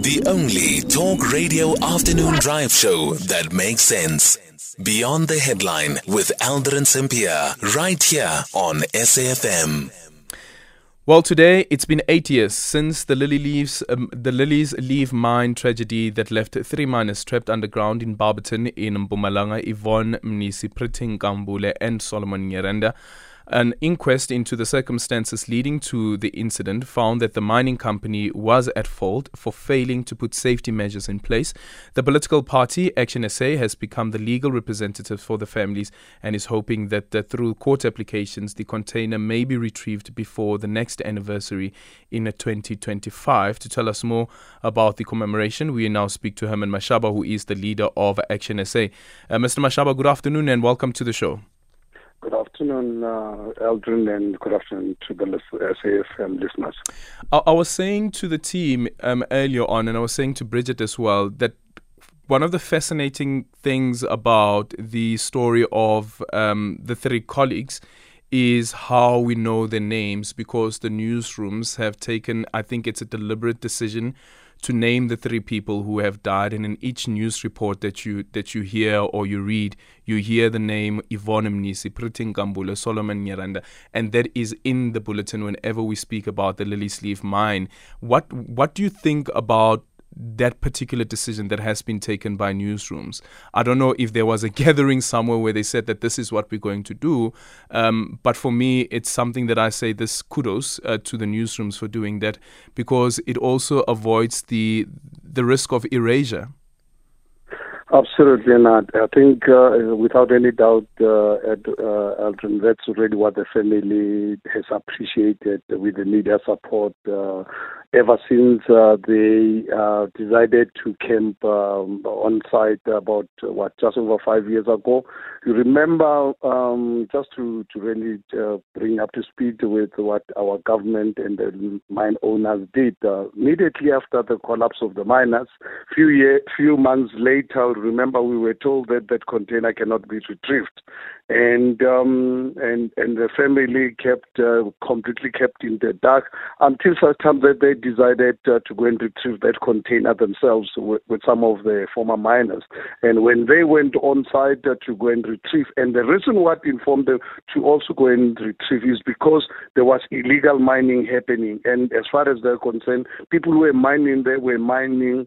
The only talk radio afternoon drive show that makes sense. Beyond the headline with Aldrin Sampear, right here on SAFM. Well, today it's been eight years since the Lily Leaves, um, the Lily's Leaf mine tragedy that left three miners trapped underground in Barberton in Mpumalanga, Yvonne Mnisi, Pretty Nkambule, and Solomon Nyirenda. An inquest into the circumstances leading to the incident found that the mining company was at fault for failing to put safety measures in place. The political party, Action SA, has become the legal representative for the families and is hoping that, through court applications, the container may be retrieved before the next anniversary in 2025. To tell us more about the commemoration, we now speak to Herman Mashaba, who is the leader of Action SA. Uh, Mr. Mashaba, good afternoon and welcome to the show. Afternoon, uh, Aldrin, and good afternoon to the SAFM listeners. I, I, was saying to the team um, earlier on, and I was saying to Bridget as well, that one of the fascinating things about the story of um, the three colleagues is how we know their names because the newsrooms have taken, I think it's a deliberate decision to name the three people who have died. And in each news report that you that you hear or you read, you hear the name Yvonne Mnisi, Pretty Nkambule, Solomon Nyirenda, and that is in the bulletin whenever we speak about the Lily's Leaf mine. What what do you think about that particular decision that has been taken by newsrooms. I don't know if there was a gathering somewhere where they said that this is what we're going to do, um, but for me, it's something that I say this kudos uh, to the newsrooms for doing that because it also avoids the the risk of erasure. Absolutely not. I think, uh, without any doubt, uh, Ed, uh, that's already what the family has appreciated with the media support. Uh, ever since uh, they uh, decided to camp um, on site about what just over five years ago. You remember, um, just to to really uh, bring up to speed with what our government and the mine owners did uh, immediately after the collapse of the miners. Few year, few months later, remember we were told that that container cannot be retrieved, and um, and and the family kept uh, completely kept in the dark until such time that they decided uh, to go and retrieve that container themselves with, with, some of the former miners. And when they went on site uh, to go and retrieve, and the reason what informed them to also go and retrieve is because there was illegal mining happening. And as far as they're concerned, people who were mining there were mining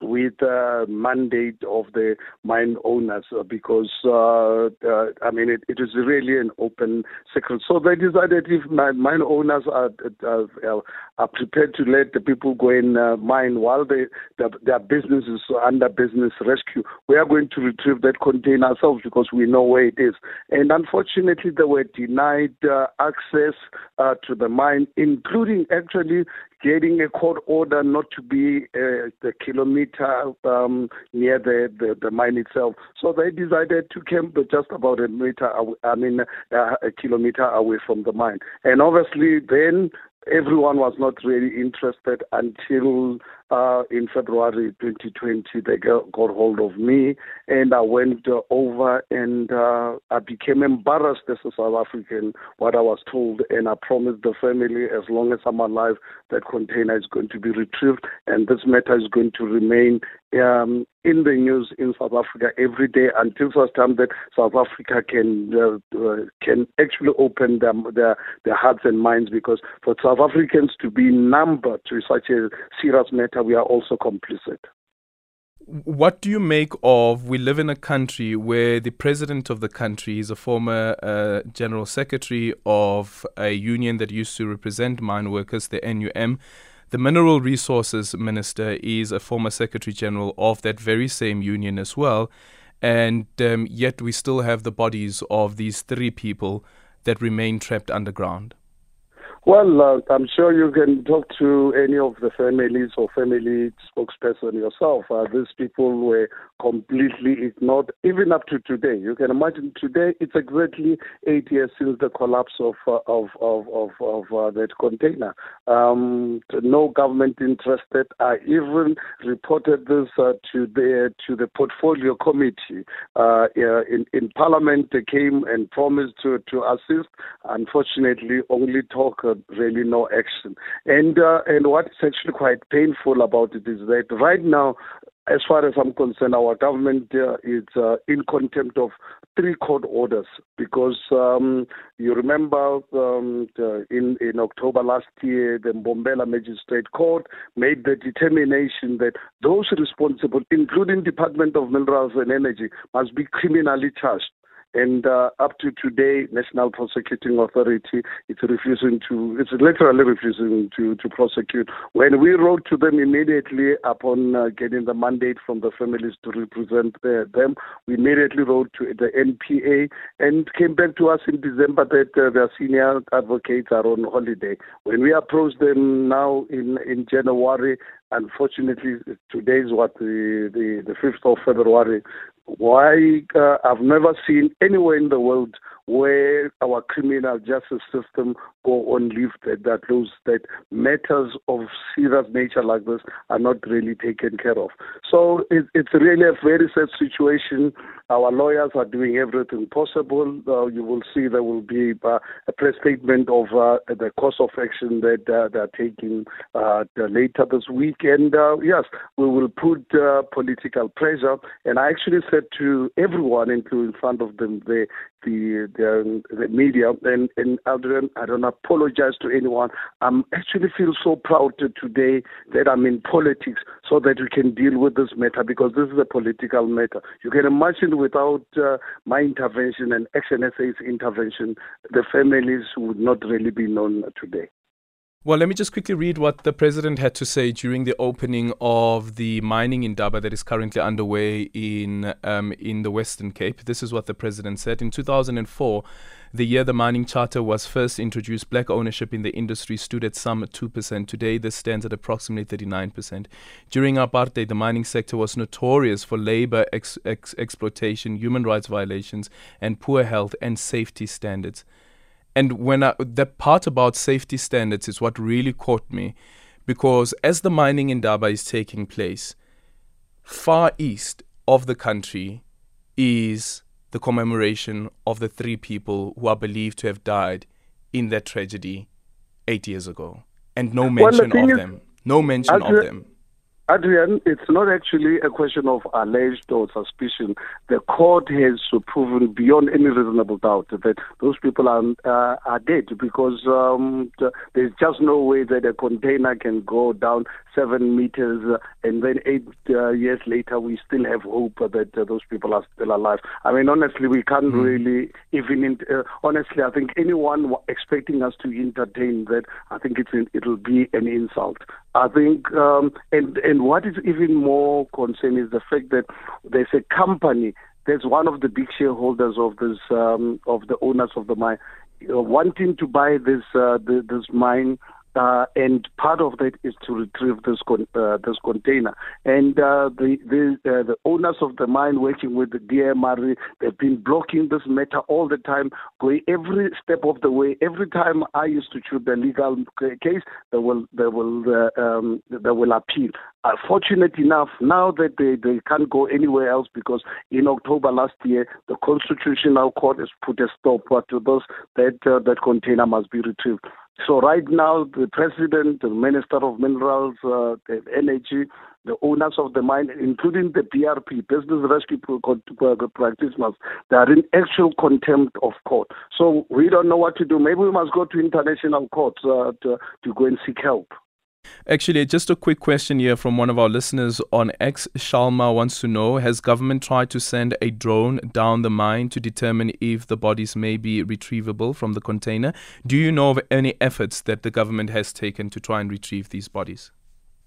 with the mandate of the mine owners uh, because uh, uh, I mean it, it is really an open secret. So they decided if mine owners are uh, are prepared to let the people go and uh, mine while they, their, their business is under business rescue, we are going to retrieve that container ourselves because we know where it is. And unfortunately, they were denied uh, access to the mine, including actually getting a court order not to be uh, the kilometer um, near the, the, the, mine itself. So they decided to camp just about a meter, I mean, uh, a kilometer away from the mine. And obviously, then everyone was not really interested until uh, in February 2020 they got, hold of me and I went uh, over and uh, I became embarrassed as a South African what I was told and I promised the family as long as I'm alive that container is going to be retrieved and this matter is going to remain um, in the news in South Africa every day until such time that South Africa can uh, uh, can actually open their, their their hearts and minds because for South Africans to be numbered to such a serious matter, we are also complicit. What do you make of? We live in a country where the president of the country is a former uh, general secretary of a union that used to represent mine workers, the NUM. The Mineral Resources Minister is a former Secretary General of that very same union as well. And um, yet we still have the bodies of these three people that remain trapped underground. Well, uh, I'm sure you can talk to any of the families or family spokesperson yourself. Uh, these people were completely ignored, even up to today. You can imagine today it's exactly eight years since the collapse of uh, of of of, of uh, that container. Um, no government interested. I even reported this uh, to the to the portfolio committee uh, in in Parliament. They came and promised to to assist. Unfortunately, only talk really no action. And uh, and what's actually quite painful about it is that right now, as far as I'm concerned, our government uh, is uh, in contempt of three court orders because um, you remember um, in in October last year, the Mbombela Magistrate Court made the determination that those responsible, including Department of Minerals and Energy, must be criminally charged. And uh, up to today, National Prosecuting Authority is refusing to, it's literally refusing to, to prosecute. When we wrote to them immediately upon uh, getting the mandate from the families to represent uh, them, we immediately wrote to the NPA and came back to us in December that uh, their senior advocates are on holiday. When we approached them now in, in January, unfortunately, today is what the, the, the 5th of February, why uh, I've never seen anywhere in the world where our criminal justice system go on leave that, that those that matters of serious nature like this are not really taken care of. So it, it's really a very sad situation. Our lawyers are doing everything possible. Uh, you will see there will be uh, a press statement of uh, the course of action that uh, they're taking uh, later this week. And uh, yes, we will put political pressure. And I actually said to everyone, including in front of them, the the the, the media and and Aldrin, I don't apologize to anyone. I'm actually feel so proud today that I'm in politics so that we can deal with this matter because this is a political matter. You can imagine without uh, my intervention and Action SA's intervention, the families would not really be known today. Well, let me just quickly read what the president had to say during the opening of the mining indaba that is currently underway in um, in the Western Cape. This is what the president said. In 2004, the year the mining charter was first introduced, black ownership in the industry stood at some 2%. Today, this stands at approximately 39%. During apartheid, the mining sector was notorious for labor ex- ex- exploitation, human rights violations, and poor health and safety standards. And when I, the part about safety standards is what really caught me, because as the mining indaba is taking place, far east of the country is the commemoration of the three people who are believed to have died in that tragedy eight years ago, and no mention well, the of them. No mention of them. Adrian, it's not actually a question of alleged or suspicion. The court has proven beyond any reasonable doubt that those people are uh, are dead because um, there's just no way that a container can go down seven meters uh, and then eight uh, years later we still have hope that uh, those people are still alive. I mean, honestly, we can't mm. really even. Uh, honestly, I think anyone expecting us to entertain that, I think it's it'll be an insult. I think, um, and and what is even more concerning is the fact that there's a company. There's one of the big shareholders of this um, of the owners of the mine uh, wanting to buy this uh, the, this mine uh, and part of that is to retrieve this con- uh, this container. And uh, the the, uh, the owners of the mine, working with the DMR, they've been blocking this matter all the time, going every step of the way. Every time I used to choose the legal case, they will they will uh, um, they will appeal. Uh, fortunate enough, now that they, they can't go anywhere else because in October last year, the Constitutional Court has put a stop to those that that container must be retrieved. So right now, the president, the minister of minerals, uh, the energy, the owners of the mine, including the BRP, business rescue practitioners, they are in actual contempt of court. So we don't know what to do. Maybe we must go to international courts uh, to, to go and seek help. Actually, just a quick question here from one of our listeners on X. Shalma wants to know Has government tried to send a drone down the mine to determine if the bodies may be retrievable from the container? Do you know of any efforts that the government has taken to try and retrieve these bodies?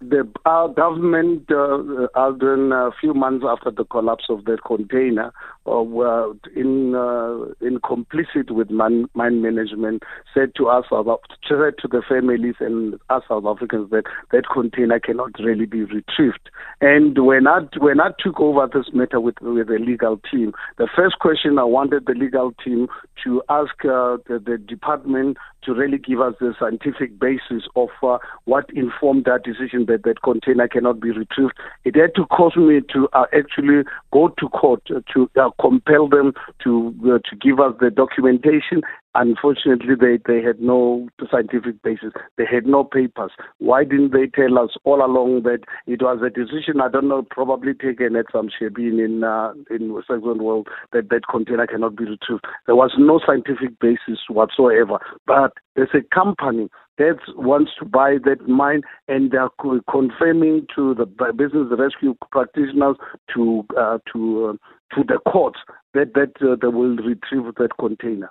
The our government, uh, Aldrin, a few months after the collapse of that container, uh, were in uh, in complicit with mine, mine management, said to us said to the families and us South Africans that that container cannot really be retrieved. And when I when I took over this matter with with the legal team, the first question I wanted the legal team to ask uh, the, the department to really give us the scientific basis of uh, what informed that decision that that container cannot be retrieved. It had to cause me to uh, actually go to court uh, to uh, compel them to uh, to give us the documentation. Unfortunately, they, they had no scientific basis. They had no papers. Why didn't they tell us all along that it was a decision? I don't know, probably taken at some shebeen in uh, in Second World that that container cannot be retrieved. There was no scientific basis whatsoever. But there's a company that wants to buy that mine, and they are confirming to the business rescue practitioners to uh, to uh, to the courts that that uh, they will retrieve that container.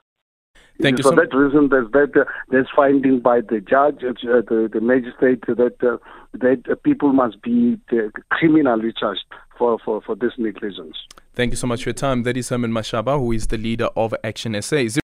Thank you. For so that reason, there's that uh, there's finding by the judge, uh, the, the magistrate, that uh, that people must be criminally charged for, for, for this negligence. Thank you so much for your time. That is Herman Mashaba, who is the leader of Action SA.